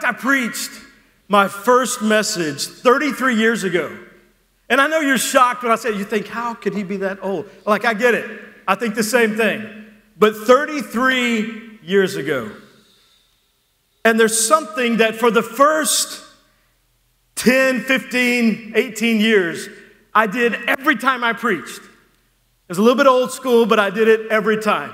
fact, I preached my first message 33 years ago. And I know you're shocked when I say, you think, how could he be that old? Like, I get it. I think the same thing. But 33 years ago. And there's something that for the first 10, 15, 18 years, I did every time I preached. It was a little bit old school, but I did it every time.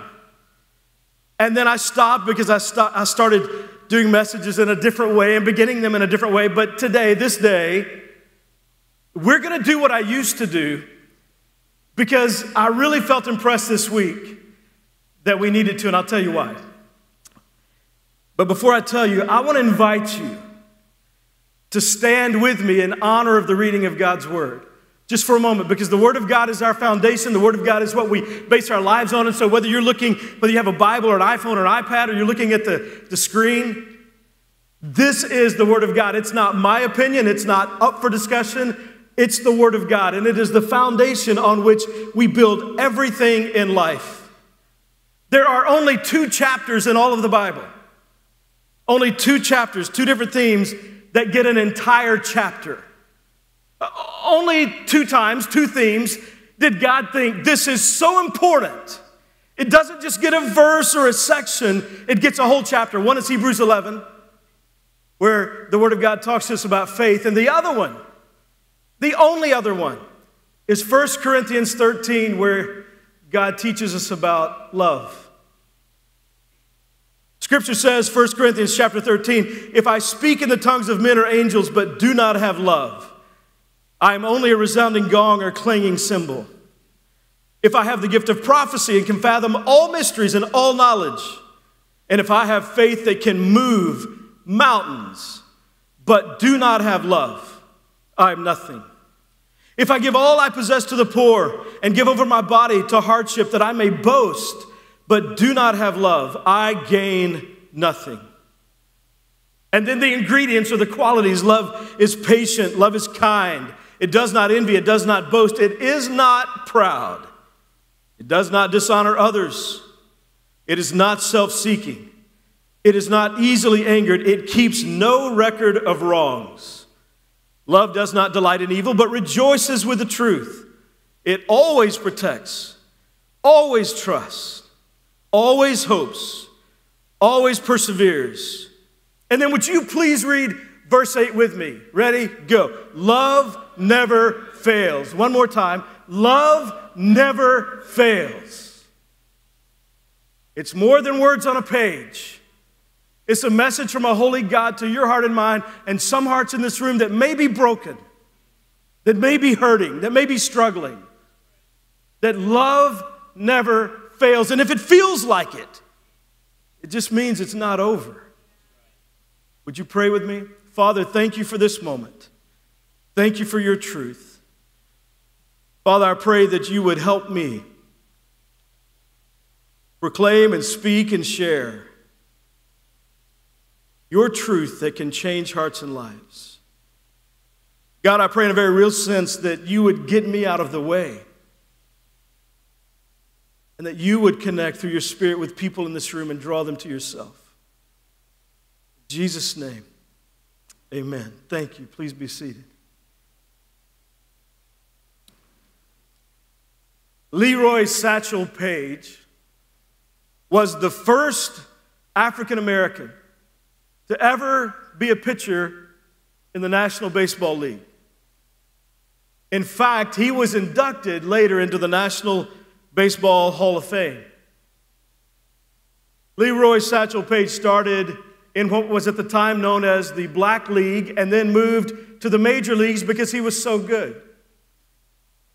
And then I stopped because I, st- I started doing messages in a different way and beginning them in a different way. But today, this day, we're going to do what I used to do because I really felt impressed this week that we needed to, and I'll tell you why. But before I tell you, I want to invite you to stand with me in honor of the reading of God's Word. Just for a moment, because the Word of God is our foundation. The Word of God is what we base our lives on. And so, whether you're looking, whether you have a Bible or an iPhone or an iPad, or you're looking at the, the screen, this is the Word of God. It's not my opinion, it's not up for discussion. It's the Word of God, and it is the foundation on which we build everything in life. There are only two chapters in all of the Bible, only two chapters, two different themes that get an entire chapter. Uh, only two times, two themes, did God think this is so important. It doesn't just get a verse or a section, it gets a whole chapter. One is Hebrews 11, where the Word of God talks to us about faith, and the other one, the only other one is 1 Corinthians 13, where God teaches us about love. Scripture says, 1 Corinthians chapter 13, if I speak in the tongues of men or angels but do not have love, I am only a resounding gong or clanging cymbal. If I have the gift of prophecy and can fathom all mysteries and all knowledge, and if I have faith that can move mountains but do not have love, I am nothing. If I give all I possess to the poor and give over my body to hardship that I may boast, but do not have love, I gain nothing. And then the ingredients or the qualities. Love is patient, love is kind, it does not envy, it does not boast, it is not proud, it does not dishonor others, it is not self seeking, it is not easily angered, it keeps no record of wrongs. Love does not delight in evil, but rejoices with the truth. It always protects, always trusts, always hopes, always perseveres. And then, would you please read verse 8 with me? Ready? Go. Love never fails. One more time. Love never fails. It's more than words on a page. It's a message from a holy God to your heart and mind, and some hearts in this room that may be broken, that may be hurting, that may be struggling. That love never fails. And if it feels like it, it just means it's not over. Would you pray with me? Father, thank you for this moment. Thank you for your truth. Father, I pray that you would help me proclaim and speak and share your truth that can change hearts and lives. God, I pray in a very real sense that you would get me out of the way and that you would connect through your spirit with people in this room and draw them to yourself. In Jesus' name, amen. Thank you. Please be seated. Leroy Satchel Paige was the first African American to ever be a pitcher in the National Baseball League. In fact, he was inducted later into the National Baseball Hall of Fame. Leroy Satchel Paige started in what was at the time known as the Black League and then moved to the major leagues because he was so good.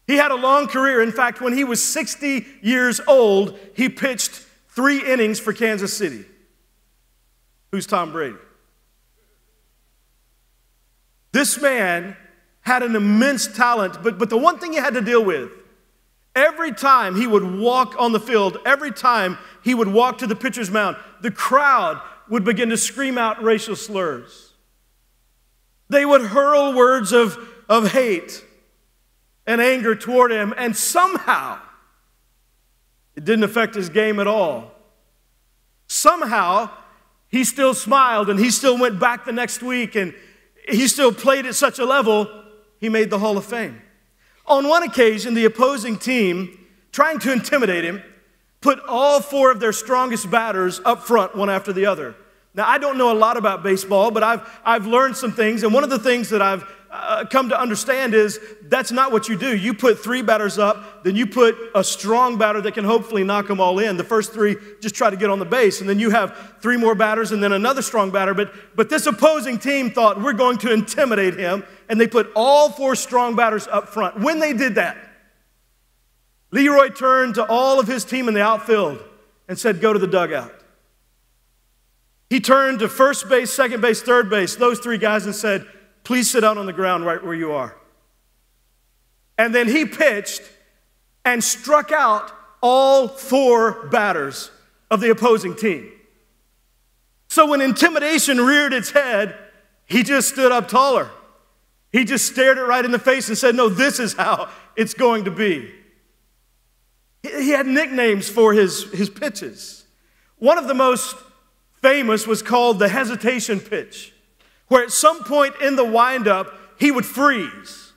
He had a long career. In fact, when he was 60 years old, he pitched three innings for Kansas City. Who's Tom Brady? This man had an immense talent, but, but the one thing he had to deal with every time he would walk on the field, every time he would walk to the pitcher's mound, the crowd would begin to scream out racial slurs. They would hurl words of, of hate and anger toward him, and somehow it didn't affect his game at all. Somehow he still smiled and he still went back the next week and he still played at such a level, he made the Hall of Fame. On one occasion, the opposing team, trying to intimidate him, put all four of their strongest batters up front, one after the other. Now, I don't know a lot about baseball, but I've, I've learned some things. And one of the things that I've uh, come to understand is that's not what you do. You put three batters up, then you put a strong batter that can hopefully knock them all in. The first three just try to get on the base, and then you have three more batters and then another strong batter. But, but this opposing team thought we're going to intimidate him, and they put all four strong batters up front. When they did that, Leroy turned to all of his team in the outfield and said, Go to the dugout. He turned to first base, second base, third base, those three guys, and said, Please sit down on the ground right where you are. And then he pitched and struck out all four batters of the opposing team. So when intimidation reared its head, he just stood up taller. He just stared it right in the face and said, No, this is how it's going to be. He had nicknames for his, his pitches. One of the most famous was called the hesitation pitch, where at some point in the windup, he would freeze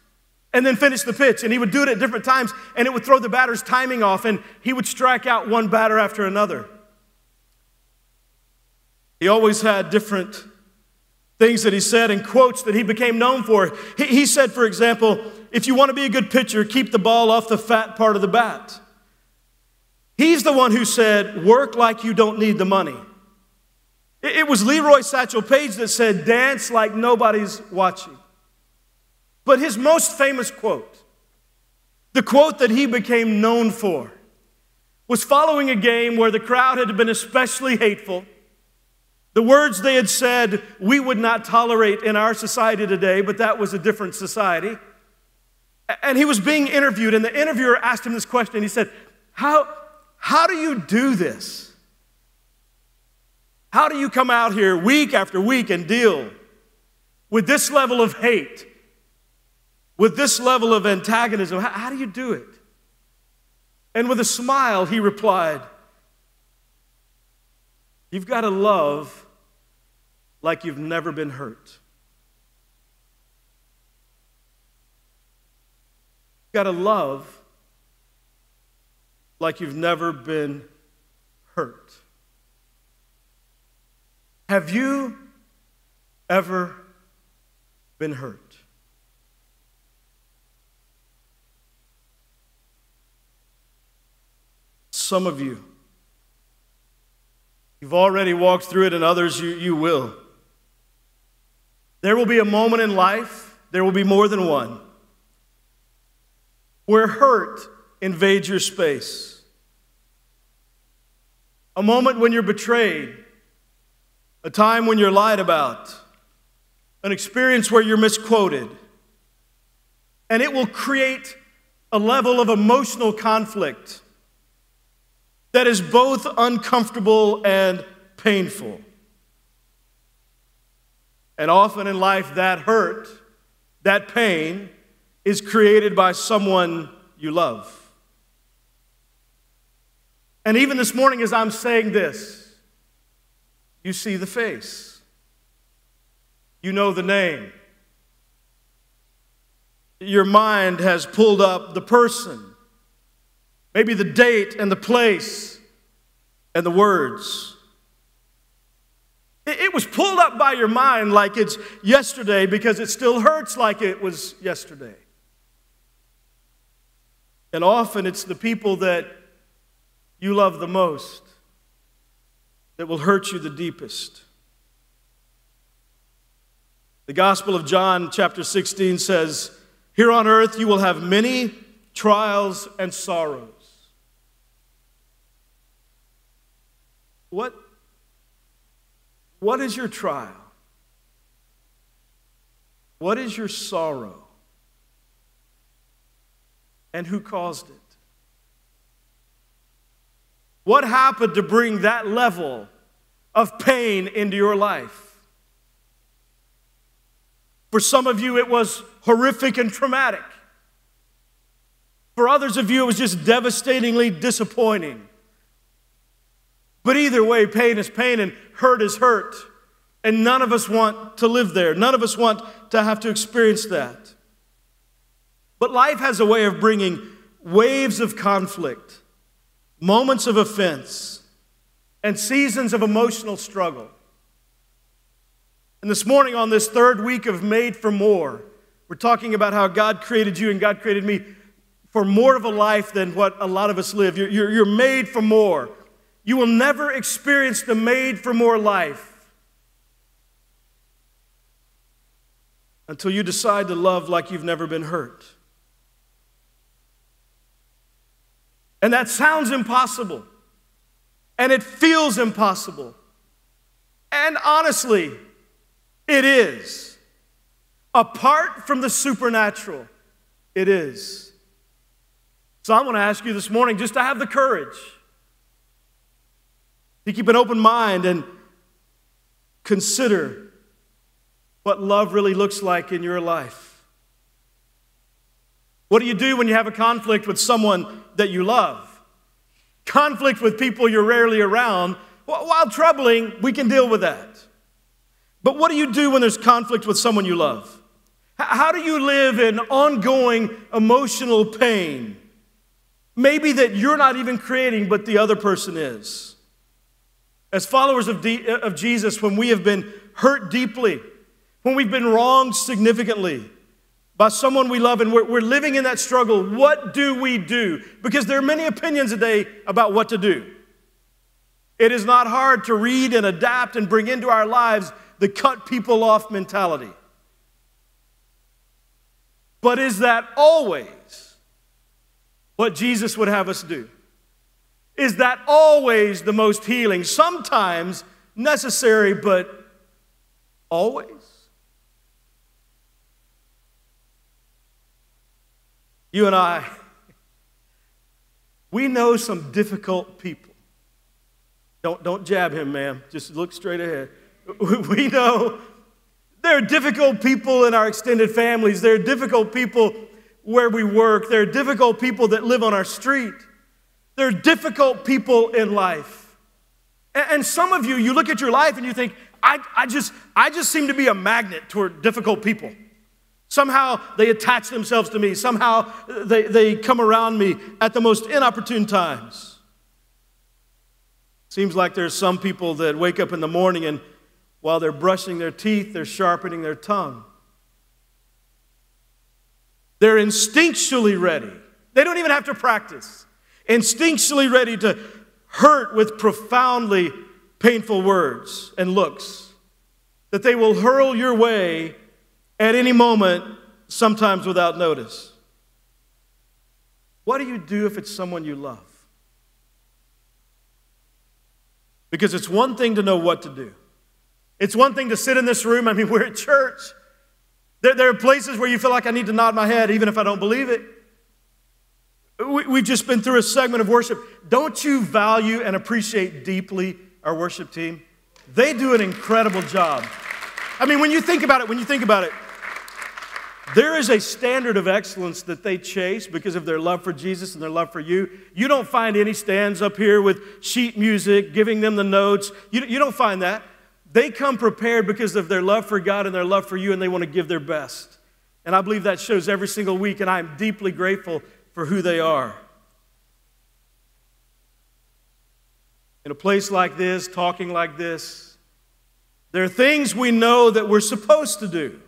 and then finish the pitch. And he would do it at different times, and it would throw the batter's timing off, and he would strike out one batter after another. He always had different things that he said and quotes that he became known for. He, he said, for example, if you want to be a good pitcher, keep the ball off the fat part of the bat. He's the one who said, work like you don't need the money. It was Leroy Satchel Paige that said, Dance like nobody's watching. But his most famous quote, the quote that he became known for, was following a game where the crowd had been especially hateful. The words they had said we would not tolerate in our society today, but that was a different society. And he was being interviewed, and the interviewer asked him this question. He said, How, how do you do this? How do you come out here week after week and deal with this level of hate, with this level of antagonism? How, how do you do it? And with a smile, he replied, You've got to love like you've never been hurt. You've got to love like you've never been hurt. Have you ever been hurt? Some of you, you've already walked through it, and others you, you will. There will be a moment in life, there will be more than one, where hurt invades your space. A moment when you're betrayed a time when you're lied about, an experience where you're misquoted. And it will create a level of emotional conflict that is both uncomfortable and painful. And often in life, that hurt, that pain, is created by someone you love. And even this morning, as I'm saying this, you see the face. You know the name. Your mind has pulled up the person, maybe the date and the place and the words. It was pulled up by your mind like it's yesterday because it still hurts like it was yesterday. And often it's the people that you love the most that will hurt you the deepest. The Gospel of John, chapter 16, says, Here on earth you will have many trials and sorrows. What, what is your trial? What is your sorrow? And who caused it? What happened to bring that level of pain into your life? For some of you, it was horrific and traumatic. For others of you, it was just devastatingly disappointing. But either way, pain is pain and hurt is hurt. And none of us want to live there. None of us want to have to experience that. But life has a way of bringing waves of conflict, moments of offense, and seasons of emotional struggle. And this morning, on this third week of Made for More, we're talking about how God created you and God created me for more of a life than what a lot of us live. You're, you're, you're made for more. You will never experience the made for more life until you decide to love like you've never been hurt. And that sounds impossible. And it feels impossible. And honestly, it is. Apart from the supernatural, it is. So I'm going to ask you this morning just to have the courage to keep an open mind and consider what love really looks like in your life. What do you do when you have a conflict with someone that you love? Conflict with people you're rarely around, while troubling, we can deal with that. But what do you do when there's conflict with someone you love? How do you live in ongoing emotional pain? Maybe that you're not even creating, but the other person is. As followers of, of Jesus, when we have been hurt deeply, when we've been wronged significantly by someone we love and we're, we're living in that struggle, what do we do? Because there are many opinions today about what to do. It is not hard to read and adapt and bring into our lives the cut people off mentality. But is that always what Jesus would have us do? Is that always the most healing? Sometimes necessary, but always? You and I, we know some difficult people. Don't, don't jab him, ma'am. Just look straight ahead. We know there are difficult people in our extended families. There are difficult people where we work. There are difficult people that live on our street. There are difficult people in life. And some of you, you look at your life and you think, I, I, just, I just seem to be a magnet toward difficult people. Somehow they attach themselves to me. Somehow they, they come around me at the most inopportune times. Seems like there's some people that wake up in the morning and while they're brushing their teeth, they're sharpening their tongue. They're instinctually ready. They don't even have to practice instinctually ready to hurt with profoundly painful words and looks, that they will hurl your way at any moment, sometimes without notice. What do you do if it's someone you love? Because it's one thing to know what to do. It's one thing to sit in this room. I mean, we're at church. There, there are places where you feel like I need to nod my head, even if I don't believe it. We've just been through a segment of worship. Don't you value and appreciate deeply our worship team? They do an incredible job. I mean, when you think about it, when you think about it, there is a standard of excellence that they chase because of their love for Jesus and their love for you. You don't find any stands up here with sheet music, giving them the notes. You, you don't find that. They come prepared because of their love for God and their love for you, and they want to give their best. And I believe that shows every single week, and I am deeply grateful for who they are. In a place like this, talking like this, there are things we know that we're supposed to do.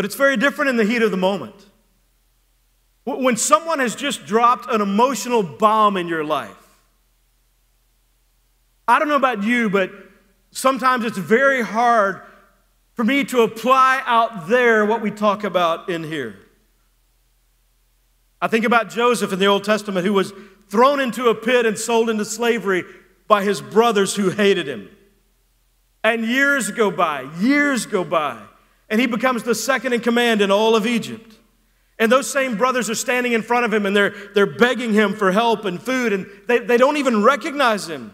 But it's very different in the heat of the moment. When someone has just dropped an emotional bomb in your life, I don't know about you, but sometimes it's very hard for me to apply out there what we talk about in here. I think about Joseph in the Old Testament who was thrown into a pit and sold into slavery by his brothers who hated him. And years go by, years go by, and he becomes the second in command in all of Egypt. And those same brothers are standing in front of him and they're, they're begging him for help and food, and they, they don't even recognize him.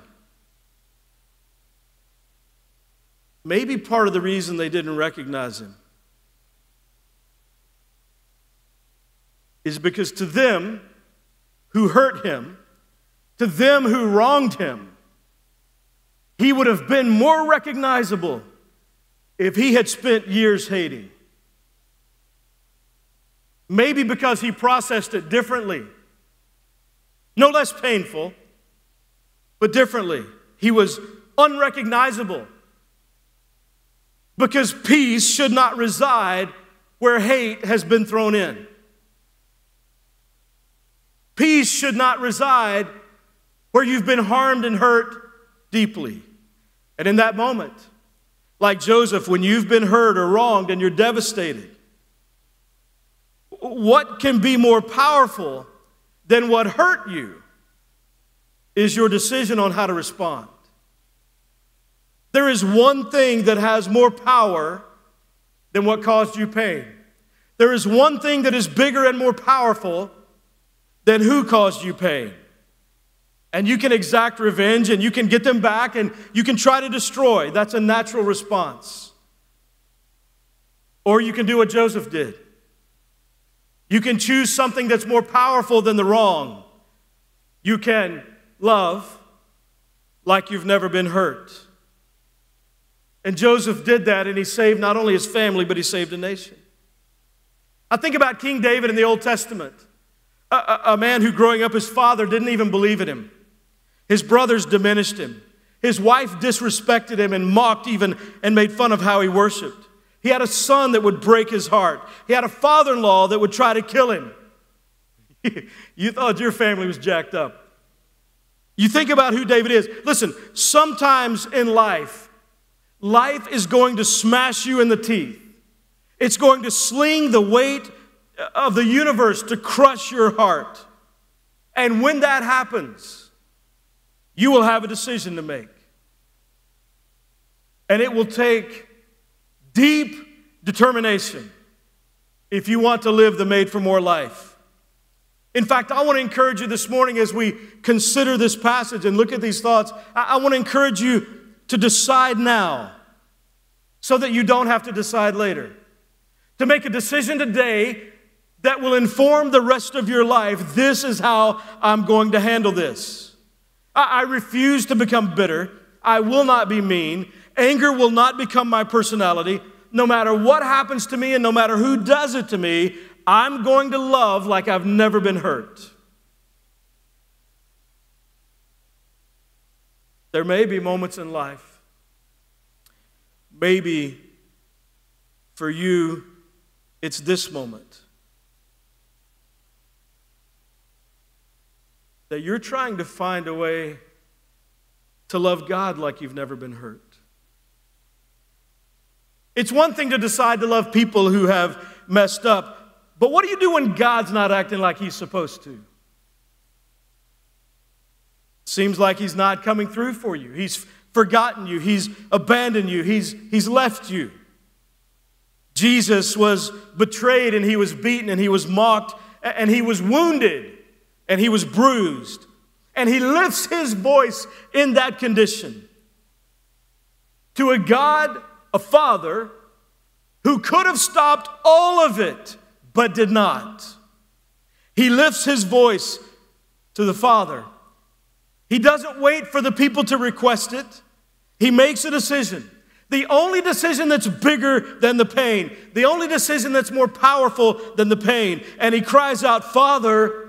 Maybe part of the reason they didn't recognize him is because to them who hurt him, to them who wronged him, he would have been more recognizable if he had spent years hating. Maybe because he processed it differently. No less painful, but differently. He was unrecognizable because peace should not reside where hate has been thrown in. Peace should not reside where you've been harmed and hurt deeply. And in that moment, like Joseph, when you've been hurt or wronged and you're devastated, what can be more powerful than what hurt you is your decision on how to respond. There is one thing that has more power than what caused you pain. There is one thing that is bigger and more powerful than who caused you pain. And you can exact revenge and you can get them back and you can try to destroy. That's a natural response. Or you can do what Joseph did. You can choose something that's more powerful than the wrong. You can love like you've never been hurt. And Joseph did that, and he saved not only his family, but he saved a nation. I think about King David in the Old Testament, a, a, a man who, growing up, his father didn't even believe in him. His brothers diminished him. His wife disrespected him and mocked even and made fun of how he worshiped. He had a son that would break his heart. He had a father in law that would try to kill him. you thought your family was jacked up. You think about who David is. Listen, sometimes in life, life is going to smash you in the teeth. It's going to sling the weight of the universe to crush your heart. And when that happens, you will have a decision to make. And it will take deep determination if you want to live the made for more life. In fact, I want to encourage you this morning as we consider this passage and look at these thoughts. I, want to encourage you to decide now so that you don't have to decide later. To make a decision today that will inform the rest of your life. This is how I'm going to handle this. I, I refuse to become bitter. I will not be mean. Anger will not become my personality. No matter what happens to me and no matter who does it to me, I'm going to love like I've never been hurt. There may be moments in life, maybe for you, it's this moment that you're trying to find a way to love God like you've never been hurt. It's one thing to decide to love people who have messed up, but what do you do when God's not acting like He's supposed to? Seems like He's not coming through for you. He's forgotten you, He's abandoned you, He's, he's left you. Jesus was betrayed and He was beaten and He was mocked and He was wounded and He was bruised. And He lifts His voice in that condition to a God a father who could have stopped all of it, but did not. He lifts his voice to the Father. He doesn't wait for the people to request it, he makes a decision. The only decision that's bigger than the pain, the only decision that's more powerful than the pain. And he cries out, Father,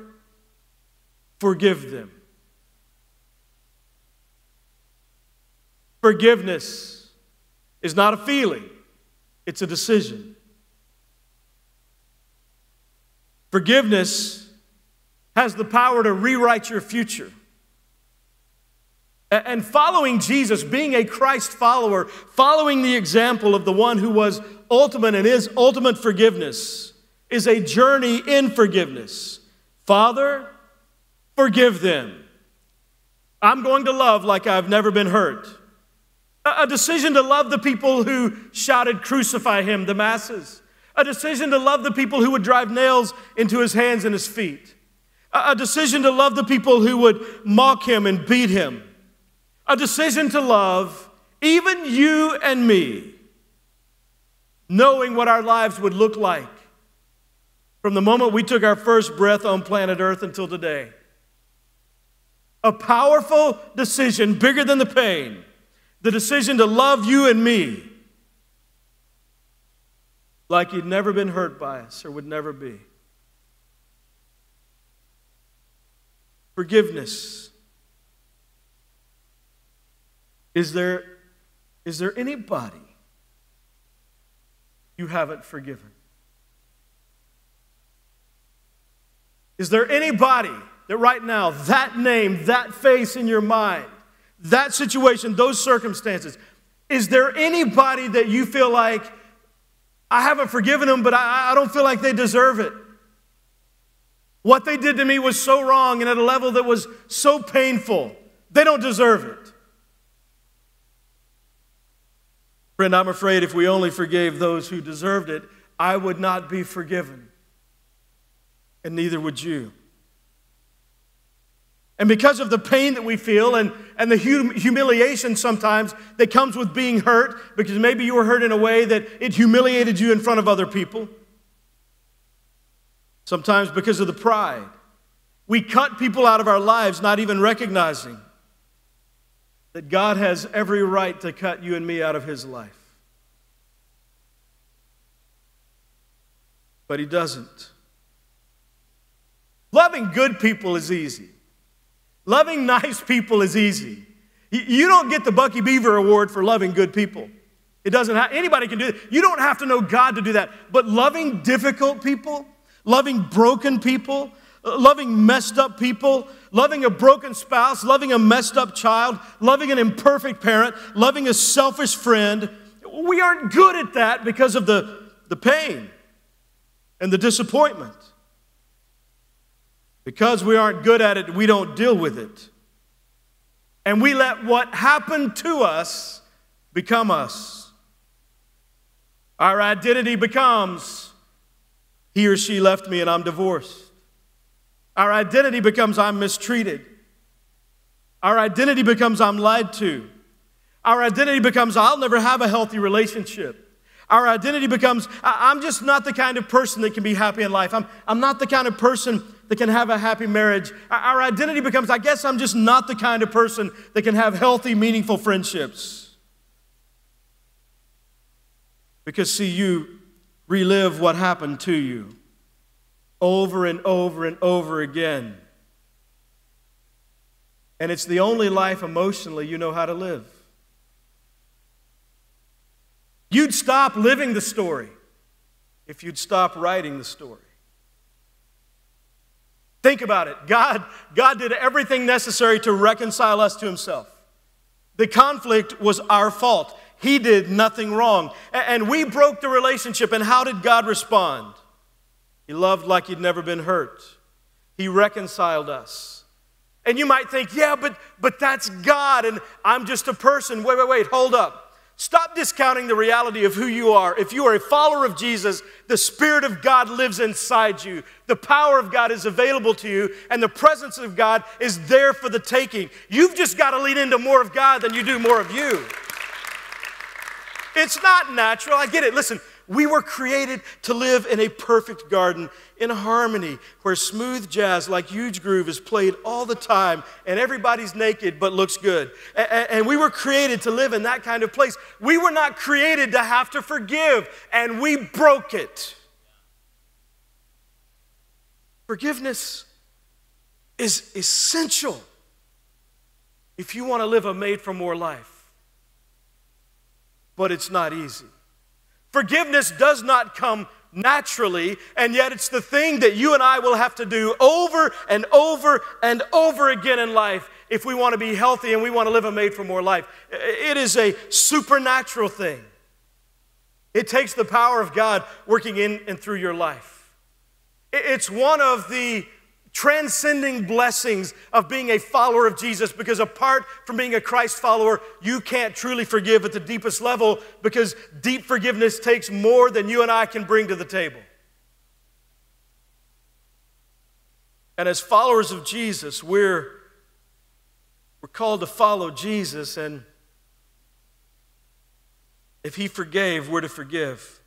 forgive them. Forgiveness is not a feeling, it's a decision. Forgiveness has the power to rewrite your future. And following Jesus, being a Christ follower, following the example of the one who was ultimate and is ultimate forgiveness, is a journey in forgiveness. Father, forgive them. I'm going to love like I've never been hurt. A decision to love the people who shouted, Crucify him, the masses. A decision to love the people who would drive nails into his hands and his feet. A decision to love the people who would mock him and beat him. A decision to love even you and me, knowing what our lives would look like from the moment we took our first breath on planet Earth until today. A powerful decision, bigger than the pain, the decision to love you and me like you'd never been hurt by us or would never be. Forgiveness. Is there, is there anybody you haven't forgiven? Is there anybody that right now, that name, that face in your mind, that situation, those circumstances, is there anybody that you feel like, I haven't forgiven them, but I, I don't feel like they deserve it? What they did to me was so wrong and at a level that was so painful. They don't deserve it. Friend, I'm afraid if we only forgave those who deserved it, I would not be forgiven. And neither would you. And because of the pain that we feel and, and the hum- humiliation sometimes that comes with being hurt, because maybe you were hurt in a way that it humiliated you in front of other people, sometimes because of the pride, we cut people out of our lives not even recognizing that God has every right to cut you and me out of his life. But he doesn't. Loving good people is easy. Loving nice people is easy. You don't get the Bucky Beaver Award for loving good people. It doesn't have, anybody can do it. You don't have to know God to do that. But loving difficult people, loving broken people, uh, loving messed up people, loving a broken spouse, loving a messed up child, loving an imperfect parent, loving a selfish friend, we aren't good at that because of the, the pain and the disappointment. Because we aren't good at it, we don't deal with it. And we let what happened to us become us. Our identity becomes he or she left me and I'm divorced. Our identity becomes I'm mistreated. Our identity becomes I'm lied to. Our identity becomes I'll never have a healthy relationship. Our identity becomes I'm just not the kind of person that can be happy in life. I'm, I'm not the kind of person that can have a happy marriage. Our identity becomes, I guess I'm just not the kind of person that can have healthy, meaningful friendships. Because, see, you relive what happened to you over and over and over again. And it's the only life emotionally you know how to live. You'd stop living the story if you'd stop writing the story. Think about it. God, God did everything necessary to reconcile us to himself. The conflict was our fault. He did nothing wrong. And we broke the relationship. And how did God respond? He loved like he'd never been hurt. He reconciled us. And you might think, yeah, but, but that's God and I'm just a person. Wait, wait, wait, hold up. Stop discounting the reality of who you are. If you are a follower of Jesus, the Spirit of God lives inside you. The power of God is available to you, and the presence of God is there for the taking. You've just got to lean into more of God than you do more of you. It's not natural. I get it. Listen, we were created to live in a perfect garden in harmony where smooth jazz like huge groove is played all the time and everybody's naked but looks good. And we were created to live in that kind of place. We were not created to have to forgive, and we broke it. Forgiveness is essential if you want to live a made for more life, but it's not easy. Forgiveness does not come naturally, and yet it's the thing that you and I will have to do over and over and over again in life if we want to be healthy and we want to live a made for more life. It is a supernatural thing. It takes the power of God working in and through your life. It's one of the transcending blessings of being a follower of Jesus because apart from being a Christ follower, you can't truly forgive at the deepest level because deep forgiveness takes more than you and I can bring to the table. And as followers of Jesus, we're, we're called to follow Jesus, and if He forgave, we're to forgive.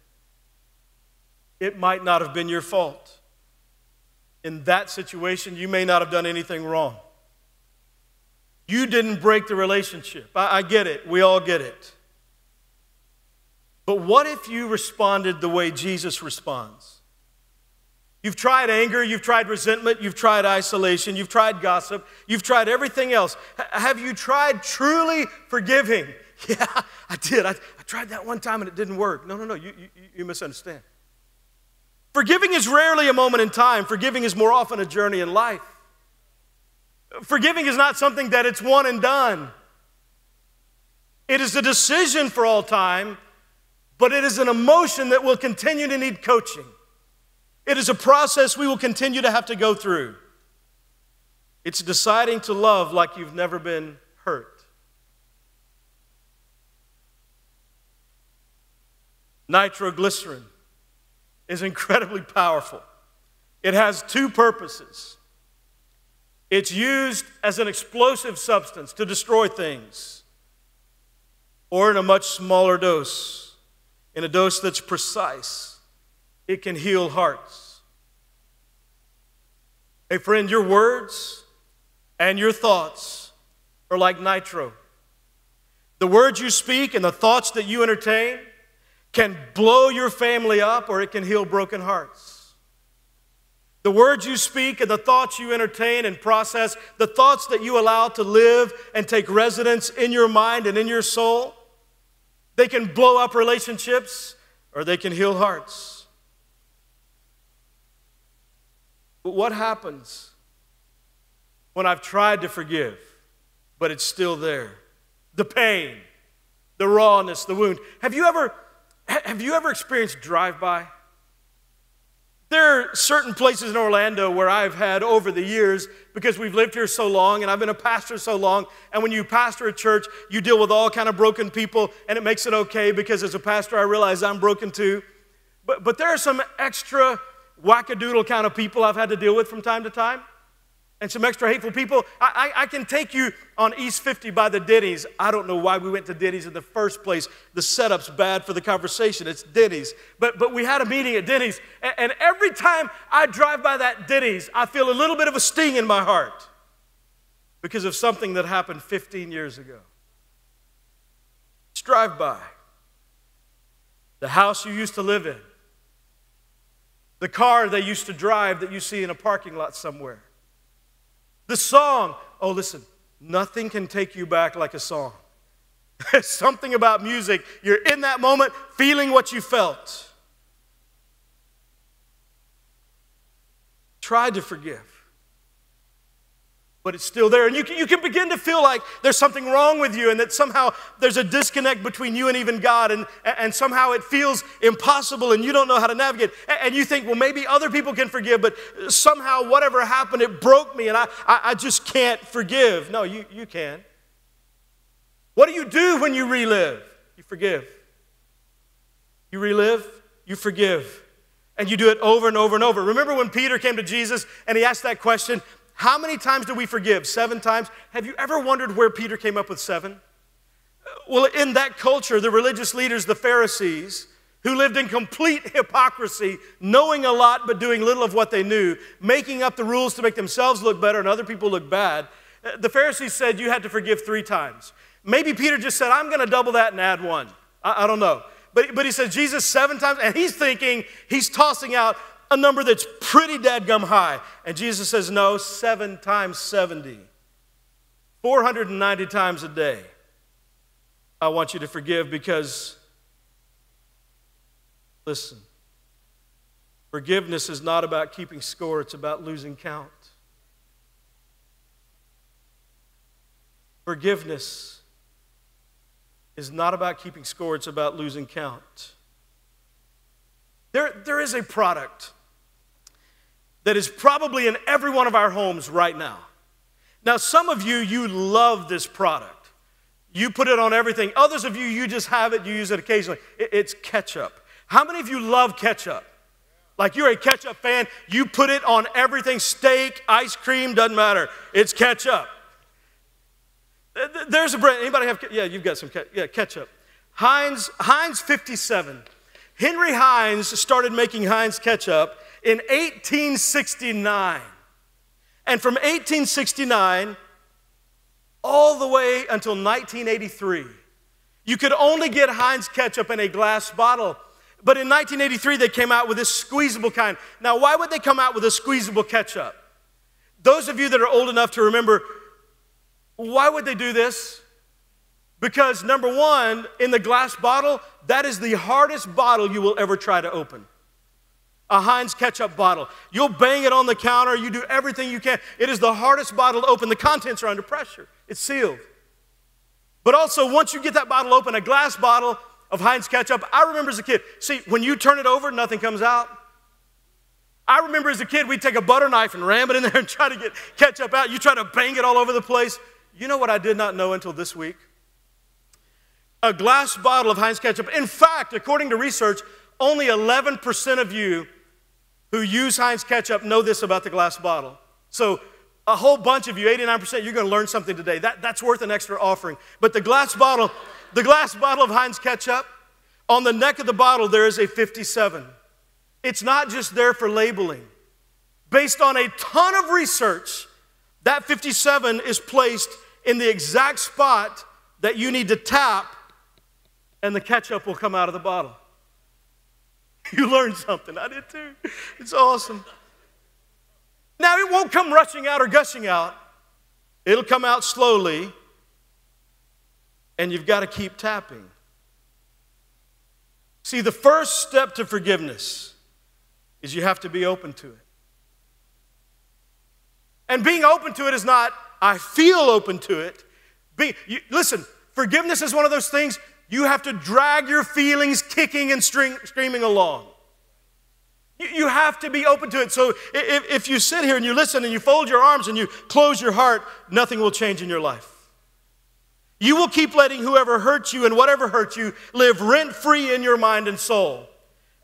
It might not have been your fault in that situation, you may not have done anything wrong. You didn't break the relationship. I, I get it. We all get it. But what if you responded the way Jesus responds? You've tried anger, you've tried resentment, you've tried isolation, you've tried gossip, you've tried everything else. H- have you tried truly forgiving? Yeah, I did. I, I, tried that one time and it didn't work. No, no, no, you, you, you misunderstand. Forgiving is rarely a moment in time, forgiving is more often a journey in life. Forgiving is not something that it's one and done. It is a decision for all time, but it is an emotion that will continue to need coaching. It is a process we will continue to have to go through. It's deciding to love like you've never been hurt. Nitroglycerin is incredibly powerful. It has two purposes. It's used as an explosive substance to destroy things, or in a much smaller dose, in a dose that's precise, it can heal hearts. Hey, friend, your words and your thoughts are like nitro. The words you speak and the thoughts that you entertain can blow your family up or it can heal broken hearts. The words you speak and the thoughts you entertain and process, the thoughts that you allow to live and take residence in your mind and in your soul, they can blow up relationships or they can heal hearts. But what happens when I've tried to forgive, but it's still there? The pain, the rawness, the wound. Have you ever have you ever experienced drive-by? There are certain places in Orlando where I've had over the years, because we've lived here so long and I've been a pastor so long, and when you pastor a church, you deal with all kind of broken people, and it makes it okay because as a pastor, I realize I'm broken too. But, but there are some extra wackadoodle kind of people I've had to deal with from time to time and some extra hateful people. I, I, I, can take you on East 50 by the Denny's. I don't know why we went to Denny's in the first place. The setup's bad for the conversation. It's Denny's. But, but we had a meeting at Denny's, and, and every time I drive by that Denny's, I feel a little bit of a sting in my heart because of something that happened 15 years ago. Just drive by. The house you used to live in, the car they used to drive that you see in a parking lot somewhere the song, oh, listen, nothing can take you back like a song. There's something about music. You're in that moment feeling what you felt. Tried to forgive but it's still there. And you can, you can begin to feel like there's something wrong with you and that somehow there's a disconnect between you and even God, and, and somehow it feels impossible and you don't know how to navigate. And you think, well, maybe other people can forgive, but somehow whatever happened, it broke me and I, I, I just can't forgive. No, you, you can. What do you do when you relive? You forgive. You relive, you forgive. And you do it over and over and over. Remember when Peter came to Jesus and he asked that question how many times do we forgive? Seven times? Have you ever wondered where Peter came up with seven? Well, in that culture, the religious leaders, the Pharisees, who lived in complete hypocrisy, knowing a lot but doing little of what they knew, making up the rules to make themselves look better and other people look bad, eh, the Pharisees said you had to forgive three times. Maybe Peter just said, I'm going to double that and add one. I, I don't know. But, but he said Jesus seven times, and he's thinking, he's tossing out a number that's pretty dadgum high. And Jesus says, no, seven times 70. 490 times a day. I want you to forgive because, listen, forgiveness is not about keeping score, it's about losing count. Forgiveness is not about keeping score, it's about losing count. There, there is a product that is probably in every one of our homes right now. Now, some of you, you love this product. You put it on everything. Others of you, you just have it, you use it occasionally. It's ketchup. How many of you love ketchup? Like you're a ketchup fan, you put it on everything steak, ice cream, doesn't matter. It's ketchup. There's a brand. Anybody have? Yeah, you've got some. Yeah, ketchup. Heinz. Heinz 57. Henry Heinz started making Heinz ketchup in 1869. And from 1869 all the way until 1983. You could only get Heinz ketchup in a glass bottle. But in 1983, they came out with this squeezable kind. Now, why would they come out with a squeezable ketchup? Those of you that are old enough to remember, why would they do this? Because number one, in the glass bottle, that is the hardest bottle you will ever try to open. A Heinz ketchup bottle. You'll bang it on the counter, you do everything you can. It is the hardest bottle to open. The contents are under pressure, it's sealed. But also, once you get that bottle open, a glass bottle of Heinz ketchup, I remember as a kid, see, when you turn it over, nothing comes out. I remember as a kid, we'd take a butter knife and ram it in there and try to get ketchup out. You try to bang it all over the place. You know what I did not know until this week? A glass bottle of Heinz ketchup. In fact, according to research, only 11% of you who use Heinz ketchup know this about the glass bottle. So, a whole bunch of you, 89%, you're going to learn something today. That, that's worth an extra offering. But the glass bottle, the glass bottle of Heinz ketchup, on the neck of the bottle, there is a 57. It's not just there for labeling. Based on a ton of research, that 57 is placed in the exact spot that you need to tap, and the ketchup will come out of the bottle. You learned something. I did too. It's awesome. Now, it won't come rushing out or gushing out, it'll come out slowly, and you've got to keep tapping. See, the first step to forgiveness is you have to be open to it. And being open to it is not, I feel open to it. Be, you, listen, forgiveness is one of those things you have to drag your feelings kicking and string, screaming along. You, you have to be open to it. So if, if you sit here and you listen and you fold your arms and you close your heart, nothing will change in your life. You will keep letting whoever hurts you and whatever hurts you live rent free in your mind and soul.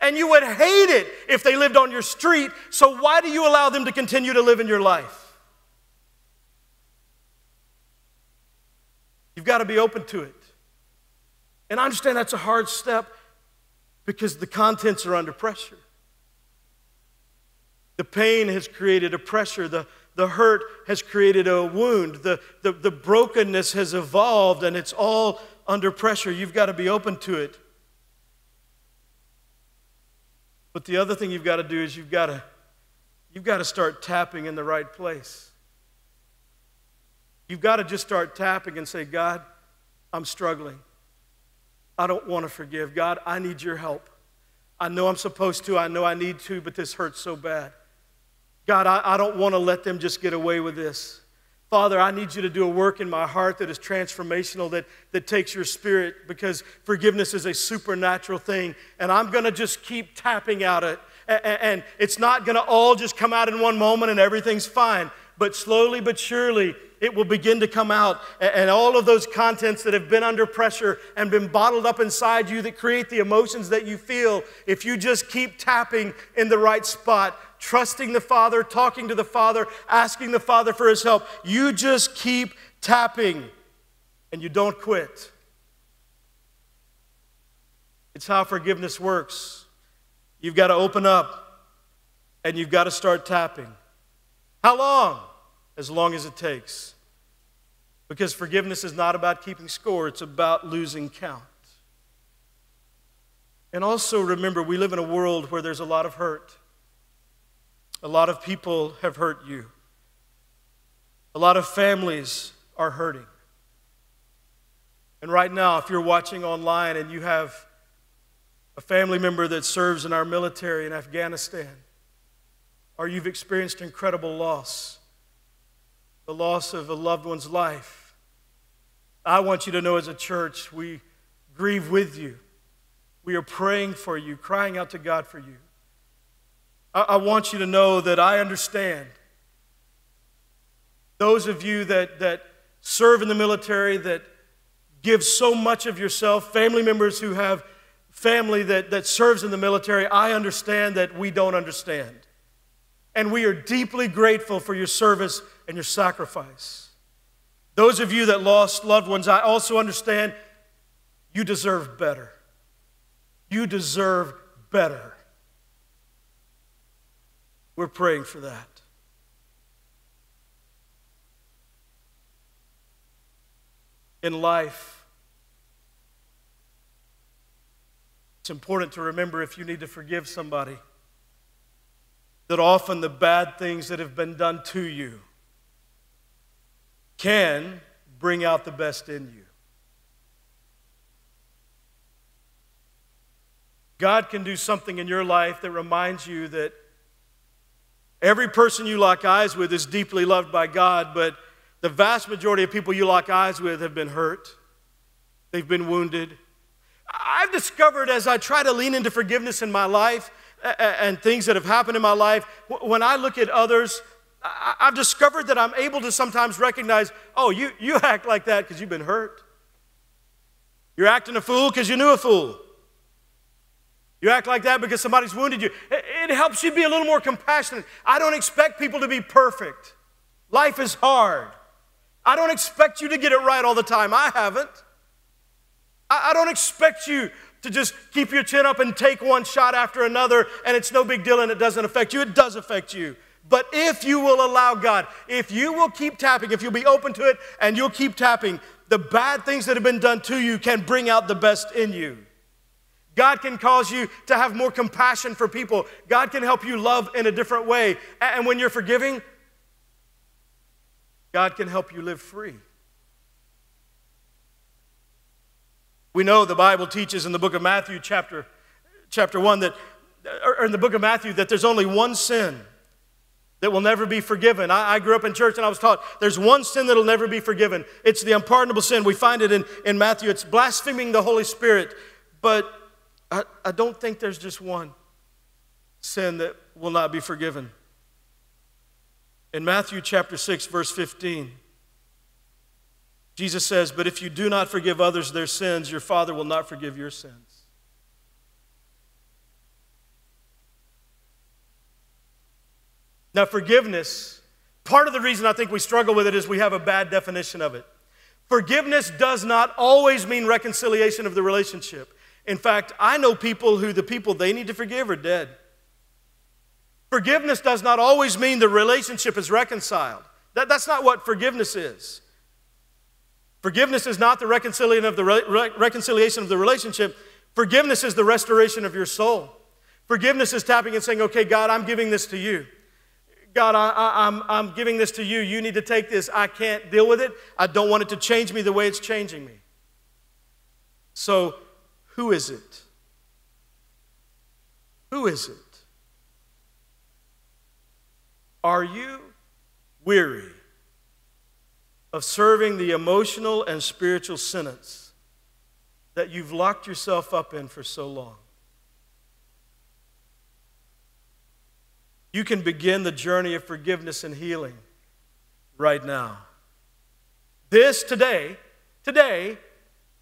And you would hate it if they lived on your street, so why do you allow them to continue to live in your life? You've got to be open to it. And I understand that's a hard step because the contents are under pressure. The pain has created a pressure, the, the hurt has created a wound, the, the, the brokenness has evolved, and it's all under pressure. You've got to be open to it. But the other thing you've got to do is you've got to, you've got to start tapping in the right place. You've got to just start tapping and say, God, I'm struggling. I don't want to forgive. God, I need your help. I know I'm supposed to. I know I need to, but this hurts so bad. God, I, I don't want to let them just get away with this. Father, I need you to do a work in my heart that is transformational, that, that takes your spirit, because forgiveness is a supernatural thing. And I'm going to just keep tapping at it. And, and it's not going to all just come out in one moment and everything's fine. But slowly but surely, it will begin to come out. And all of those contents that have been under pressure and been bottled up inside you that create the emotions that you feel, if you just keep tapping in the right spot, trusting the Father, talking to the Father, asking the Father for His help. You just keep tapping and you don't quit. It's how forgiveness works. You've got to open up and you've got to start tapping. How long? As long as it takes. Because forgiveness is not about keeping score, it's about losing count. And also remember, we live in a world where there's a lot of hurt. A lot of people have hurt you. A lot of families are hurting. And right now, if you're watching online and you have a family member that serves in our military in Afghanistan, or you've experienced incredible loss, the loss of a loved one's life, I want you to know as a church, we grieve with you. We are praying for you, crying out to God for you. I, I want you to know that I understand. Those of you that, that serve in the military, that give so much of yourself, family members who have family that, that serves in the military, I understand that we don't understand. And we are deeply grateful for your service and your sacrifice. Those of you that lost loved ones, I also understand you deserve better. You deserve better. We're praying for that. in life. It's important to remember if you need to forgive somebody that often the bad things that have been done to you can bring out the best in you. God can do something in your life that reminds you that every person you lock eyes with is deeply loved by God, but the vast majority of people you lock eyes with have been hurt, they've been wounded. I've discovered as I try to lean into forgiveness in my life and things that have happened in my life, when I look at others, I've discovered that I'm able to sometimes recognize, oh, you, you act like that because you've been hurt. You're acting a fool because you knew a fool. You act like that because somebody's wounded you. It helps you be a little more compassionate. I don't expect people to be perfect. Life is hard. I don't expect you to get it right all the time. I haven't. I don't expect you to just keep your chin up and take one shot after another and it's no big deal and it doesn't affect you. It does affect you. But if you will allow God, if you will keep tapping, if you'll be open to it and you'll keep tapping, the bad things that have been done to you can bring out the best in you. God can cause you to have more compassion for people. God can help you love in a different way. And when you're forgiving, God can help you live free. We know the Bible teaches in the book of Matthew, chapter, chapter 1, that, or in the book of Matthew, that there's only one sin that will never be forgiven. I, I, grew up in church and I was taught there's one sin that'll never be forgiven. It's the unpardonable sin. We find it in, in Matthew. It's blaspheming the Holy Spirit. But I, I don't think there's just one sin that will not be forgiven. In Matthew chapter 6, verse 15, Jesus says, But if you do not forgive others their sins, your Father will not forgive your sins. Now, forgiveness, part of the reason I think we struggle with it is we have a bad definition of it. Forgiveness does not always mean reconciliation of the relationship. In fact, I know people who the people they need to forgive are dead. Forgiveness does not always mean the relationship is reconciled. That, that's not what forgiveness is. Forgiveness is not the reconciliation of the, re- reconciliation of the relationship. Forgiveness is the restoration of your soul. Forgiveness is tapping and saying, okay, God, I'm giving this to you. God, I, I'm, I'm giving this to you. You need to take this. I can't deal with it. I don't want it to change me the way it's changing me. So who is it? Who is it? Are you weary of serving the emotional and spiritual sentence that you've locked yourself up in for so long? You can begin the journey of forgiveness and healing right now. This today, today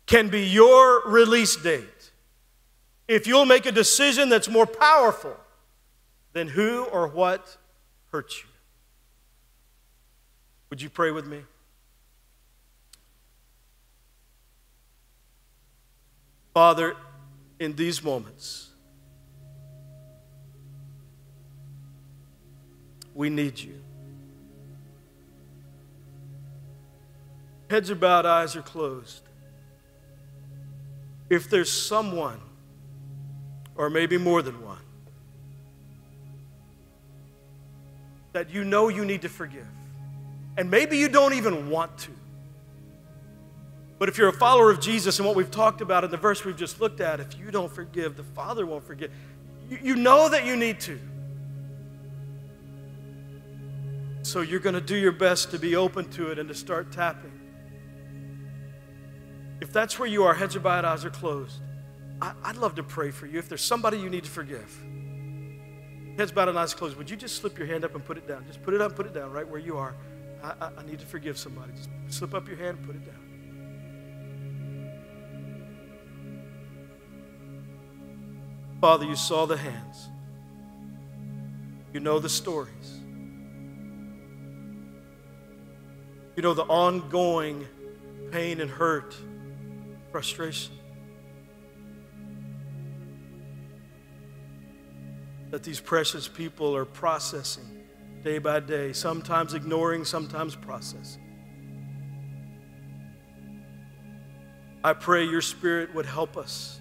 can be your release date. If you'll make a decision that's more powerful than who or what hurt you. Would you pray with me? Father, in these moments, we need you. Heads are bowed, eyes are closed if there's someone, or maybe more than one, that you know you need to forgive, and maybe you don't even want to. But if you're a follower of Jesus and what we've talked about in the verse we've just looked at, if you don't forgive, the Father won't forgive. You, you know that you need to. So you're going to do your best to be open to it and to start tapping. If that's where you are, heads are bowed, eyes are closed, I, would love to pray for you. If there's somebody you need to forgive, heads bowed and eyes closed, would you just slip your hand up and put it down? Just put it up, put it down right where you are. I, I, I need to forgive somebody. Just slip up your hand and put it down. Father, you saw the hands. You know the stories. You know the ongoing pain and hurt frustration. That these precious people are processing day by day, sometimes ignoring, sometimes processing. I pray your spirit would help us.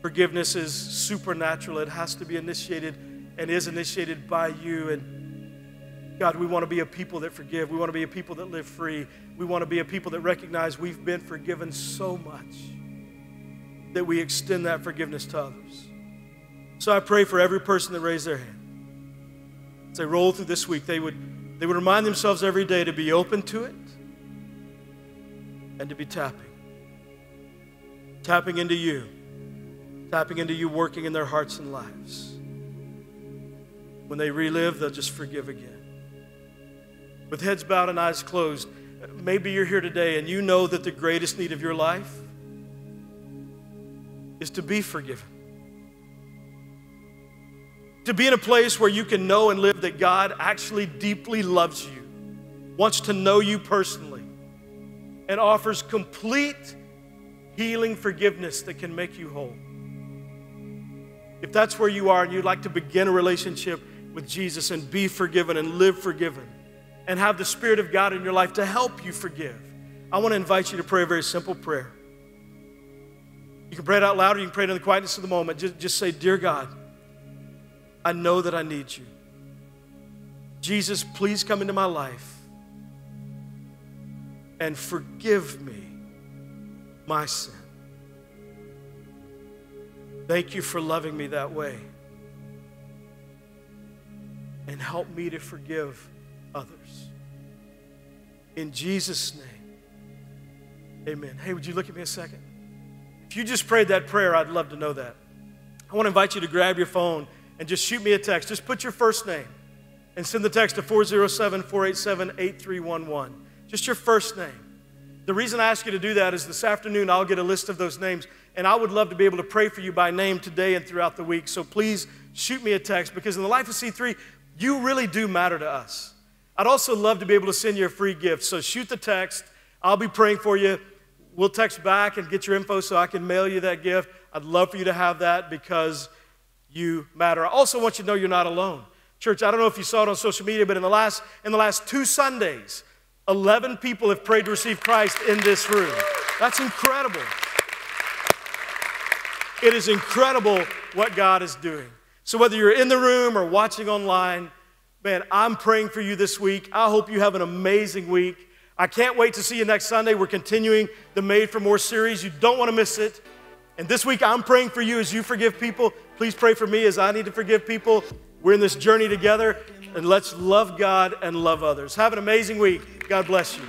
Forgiveness is supernatural, it has to be initiated and is initiated by you. And God, we want to be a people that forgive. We want to be a people that live free. We want to be a people that recognize we've been forgiven so much that we extend that forgiveness to others. So I pray for every person that raised their hand. As they roll through this week, they would, they would remind themselves every day to be open to it and to be tapping. Tapping into you, tapping into you working in their hearts and lives. When they relive, they'll just forgive again. With heads bowed and eyes closed, maybe you're here today and you know that the greatest need of your life is to be forgiven. To be in a place where you can know and live that God actually deeply loves you, wants to know you personally, and offers complete healing forgiveness that can make you whole. If that's where you are and you'd like to begin a relationship with Jesus and be forgiven and live forgiven and have the Spirit of God in your life to help you forgive, I want to invite you to pray a very simple prayer. You can pray it out loud or you can pray it in the quietness of the moment. Just, just say, Dear God, I know that I need you. Jesus, please come into my life and forgive me my sin. Thank you for loving me that way. And help me to forgive others. In Jesus' name, amen. Hey, would you look at me a second? If you just prayed that prayer, I'd love to know that. I want to invite you to grab your phone and just shoot me a text. Just put your first name and send the text to 407 487 8311. Just your first name. The reason I ask you to do that is this afternoon I'll get a list of those names, and I would love to be able to pray for you by name today and throughout the week. So please shoot me a text because in the life of C3, you really do matter to us. I'd also love to be able to send you a free gift. So shoot the text. I'll be praying for you. We'll text back and get your info so I can mail you that gift. I'd love for you to have that because you matter. I also want you to know you're not alone. Church, I don't know if you saw it on social media, but in the last, in the last two Sundays, 11 people have prayed to receive Christ in this room. That's incredible. It is incredible what God is doing. So, whether you're in the room or watching online, man, I'm praying for you this week. I hope you have an amazing week. I can't wait to see you next Sunday. We're continuing the Made for More series. You don't want to miss it. And this week, I'm praying for you as you forgive people. Please pray for me as I need to forgive people. We're in this journey together, and let's love God and love others. Have an amazing week. God bless you.